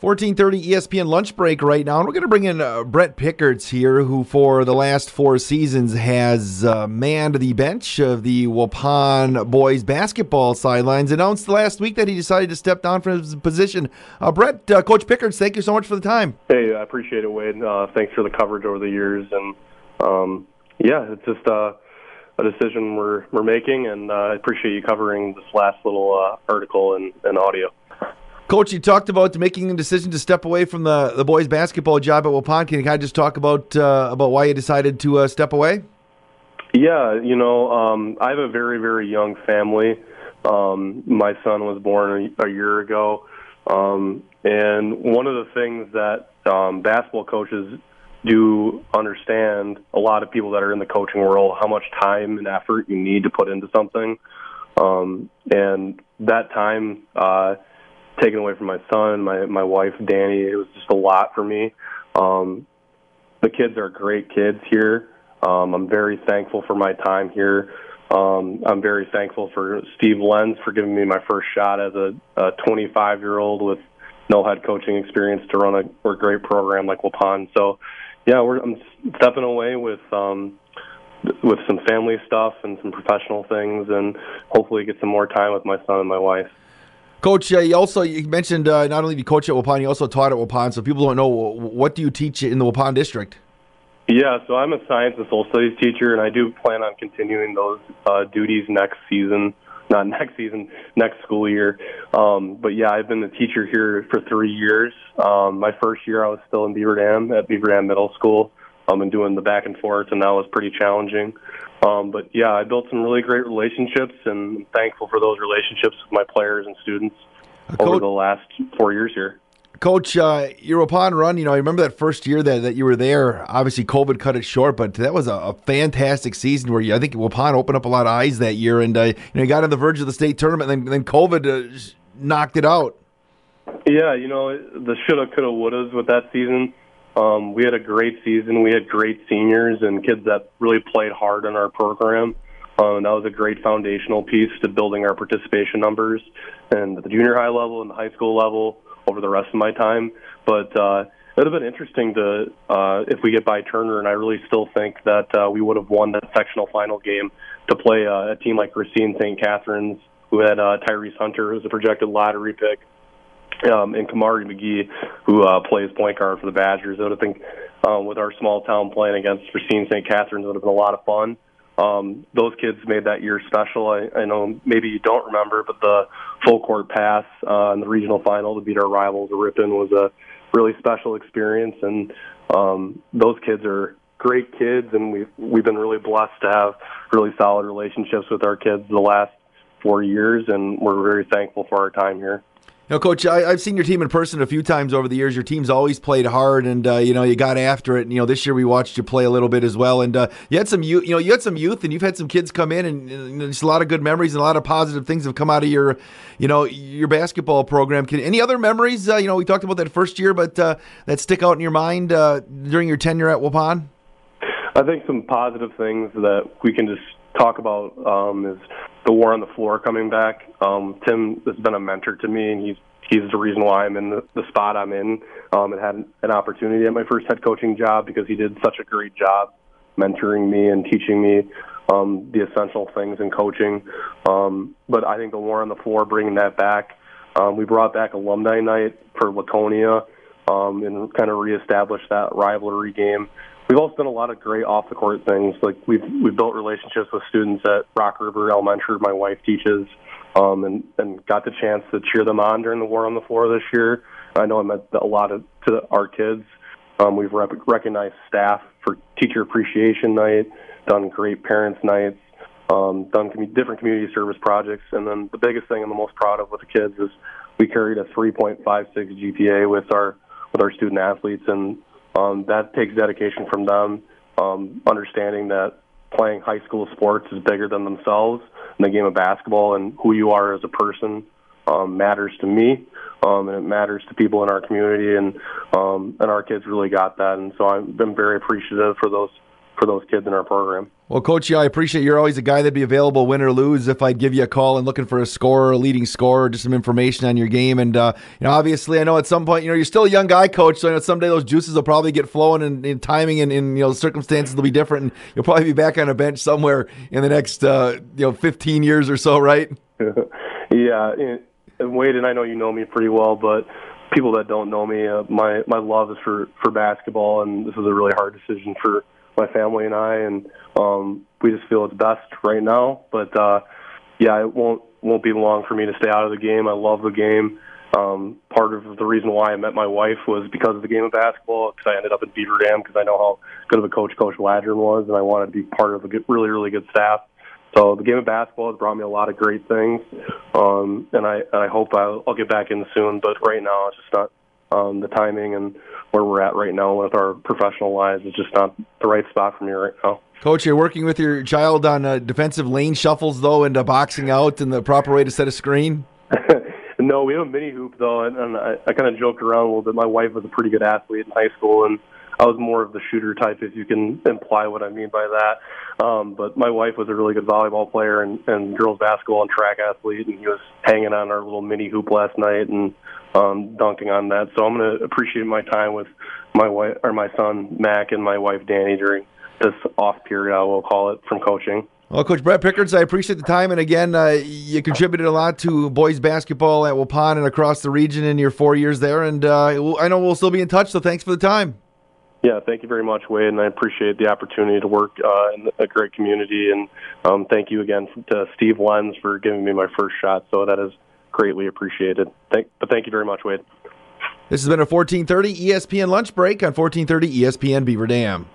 1430 ESPN lunch break right now. And we're going to bring in uh, Brett Pickards here, who for the last four seasons has uh, manned the bench of the Waupun boys basketball sidelines. Announced last week that he decided to step down from his position. Uh, Brett, uh, Coach Pickards, thank you so much for the time. Hey, I appreciate it, Wade. Uh, thanks for the coverage over the years. And um, yeah, it's just uh, a decision we're, we're making. And I appreciate you covering this last little article and, and audio. Coach, you talked about making a decision to step away from the, the boys' basketball job at Waupun. Can you kind of just talk about uh, about why you decided to uh, step away? Yeah, you know, um, I have a very very young family. Um, my son was born a, a year ago, um, and one of the things that um, basketball coaches do understand, a lot of people that are in the coaching world, how much time and effort you need to put into something, um, and that time. Uh, taken away from my son, my my wife Danny. It was just a lot for me. Um, the kids are great kids here. Um, I'm very thankful for my time here. Um, I'm very thankful for Steve Lenz for giving me my first shot as a, a 25 year old with no head coaching experience to run a, a great program like Waupun. So, yeah, we're, I'm stepping away with um, with some family stuff and some professional things, and hopefully get some more time with my son and my wife. Coach, uh, you also you mentioned uh, not only do you coach at Waupun, you also taught at Waupun. So people don't know what do you teach in the Waupun district? Yeah, so I'm a science and social studies teacher, and I do plan on continuing those uh, duties next season. Not next season, next school year. Um, but yeah, I've been the teacher here for three years. Um, my first year, I was still in Beaver Dam at Beaver Dam Middle School um, and doing the back and forth, and that was pretty challenging. Um, but yeah, I built some really great relationships, and I'm thankful for those relationships with my players and students Coach, over the last four years here. Coach, uh, your Waupun run, you know, I remember that first year that, that you were there. Obviously, COVID cut it short, but that was a, a fantastic season where you, I think Waupun opened up a lot of eyes that year, and uh, you know, you got on the verge of the state tournament, and then, then COVID uh, knocked it out. Yeah, you know, the shoulda, coulda, wouldas with that season. Um, we had a great season. We had great seniors and kids that really played hard in our program. Um, that was a great foundational piece to building our participation numbers and the junior high level and the high school level over the rest of my time. But uh, it would have been interesting to uh, if we get by Turner, and I really still think that uh, we would have won that sectional final game to play uh, a team like Racine St. Catherine's, who had uh, Tyrese Hunter, who's a projected lottery pick, um, and Kamari McGee, who uh, plays point guard for the Badgers. I would think um, with our small town playing against Racine St. Catherine's would have been a lot of fun. Um, those kids made that year special. I, I know maybe you don't remember, but the full court pass uh, in the regional final to beat our rivals, Ripon, was a really special experience. And um, those kids are great kids, and we've we've been really blessed to have really solid relationships with our kids the last four years, and we're very thankful for our time here. You know, Coach, I, have seen your team in person a few times over the years. Your team's always played hard, and uh, you know you got after it. And, you know, this year we watched you play a little bit as well, and uh, you had some youth. You know, you had some youth, and you've had some kids come in, and, and there's a lot of good memories and a lot of positive things have come out of your, you know, your basketball program. Can any other memories? Uh, you know, we talked about that first year, but uh, that stick out in your mind uh, during your tenure at Waupun. I think some positive things that we can just talk about um, is the war on the floor coming back. Um, Tim has been a mentor to me, and he's he's the reason why I'm in the, the spot I'm in. Um, and had an opportunity at my first head coaching job because he did such a great job mentoring me and teaching me um, the essential things in coaching. Um, but I think the war on the floor, bringing that back. Um, we brought back alumni night for Laconia um, and kind of reestablished that rivalry game we've also done a lot of great off the court things. Like we've we've built relationships with students at Rock River Elementary. My wife teaches, um, and and got the chance to cheer them on during the war on the floor this year. I know I met a lot of to our kids. Um, we've rep- recognized staff for Teacher Appreciation Night, done great parents nights, um, done com- different community service projects, and then the biggest thing I'm the most proud of with the kids is we carried a 3.56 GPA with our with our student athletes, and um, that takes dedication from them, um, understanding that playing high school sports is bigger than themselves and the game of basketball, and who you are as a person um, matters to me, um, and it matters to people in our community, and um, and our kids really got that, and so I've been very appreciative for those for those kids in our program. Well, Coach, yeah, I appreciate you're always a guy that'd be available, win or lose, if I'd give you a call and looking for a scorer, a leading scorer, just some information on your game. And uh, you know, obviously, I know at some point, you know, you're still a young guy, Coach. So I know someday those juices will probably get flowing, and, and timing and, and, you know circumstances will be different, and you'll probably be back on a bench somewhere in the next uh, you know 15 years or so, right? yeah, and Wade, and I know you know me pretty well, but people that don't know me, uh, my my love is for for basketball, and this is a really hard decision for my family and I, and um, we just feel it's best right now. But uh, yeah, it won't won't be long for me to stay out of the game. I love the game. Um, part of the reason why I met my wife was because of the game of basketball. Because I ended up at Beaver Dam because I know how good of a coach Coach Ladron was, and I wanted to be part of a good, really really good staff. So the game of basketball has brought me a lot of great things, um, and I and I hope I'll, I'll get back in soon. But right now, it's just not um, the timing and where we're at right now with our professional lives is just not the right spot for me right now. Coach, you're working with your child on uh, defensive lane shuffles, though, and uh, boxing out and the proper way to set a screen. no, we have a mini hoop though, and, and I, I kind of joked around a little bit. My wife was a pretty good athlete in high school, and I was more of the shooter type, if you can imply what I mean by that. Um, but my wife was a really good volleyball player and, and girls basketball and track athlete, and he was hanging on our little mini hoop last night and um, dunking on that. So I'm going to appreciate my time with my wife or my son Mac and my wife Danny during this off period, I will call it, from coaching. Well, Coach Brett Pickards, I appreciate the time. And again, uh, you contributed a lot to boys basketball at Waupun and across the region in your four years there. And uh, I know we'll still be in touch, so thanks for the time. Yeah, thank you very much, Wade, and I appreciate the opportunity to work uh, in a great community. And um, thank you again to Steve Lenz for giving me my first shot. So that is greatly appreciated. Thank, but thank you very much, Wade. This has been a 1430 ESPN lunch break on 1430 ESPN Beaver Dam.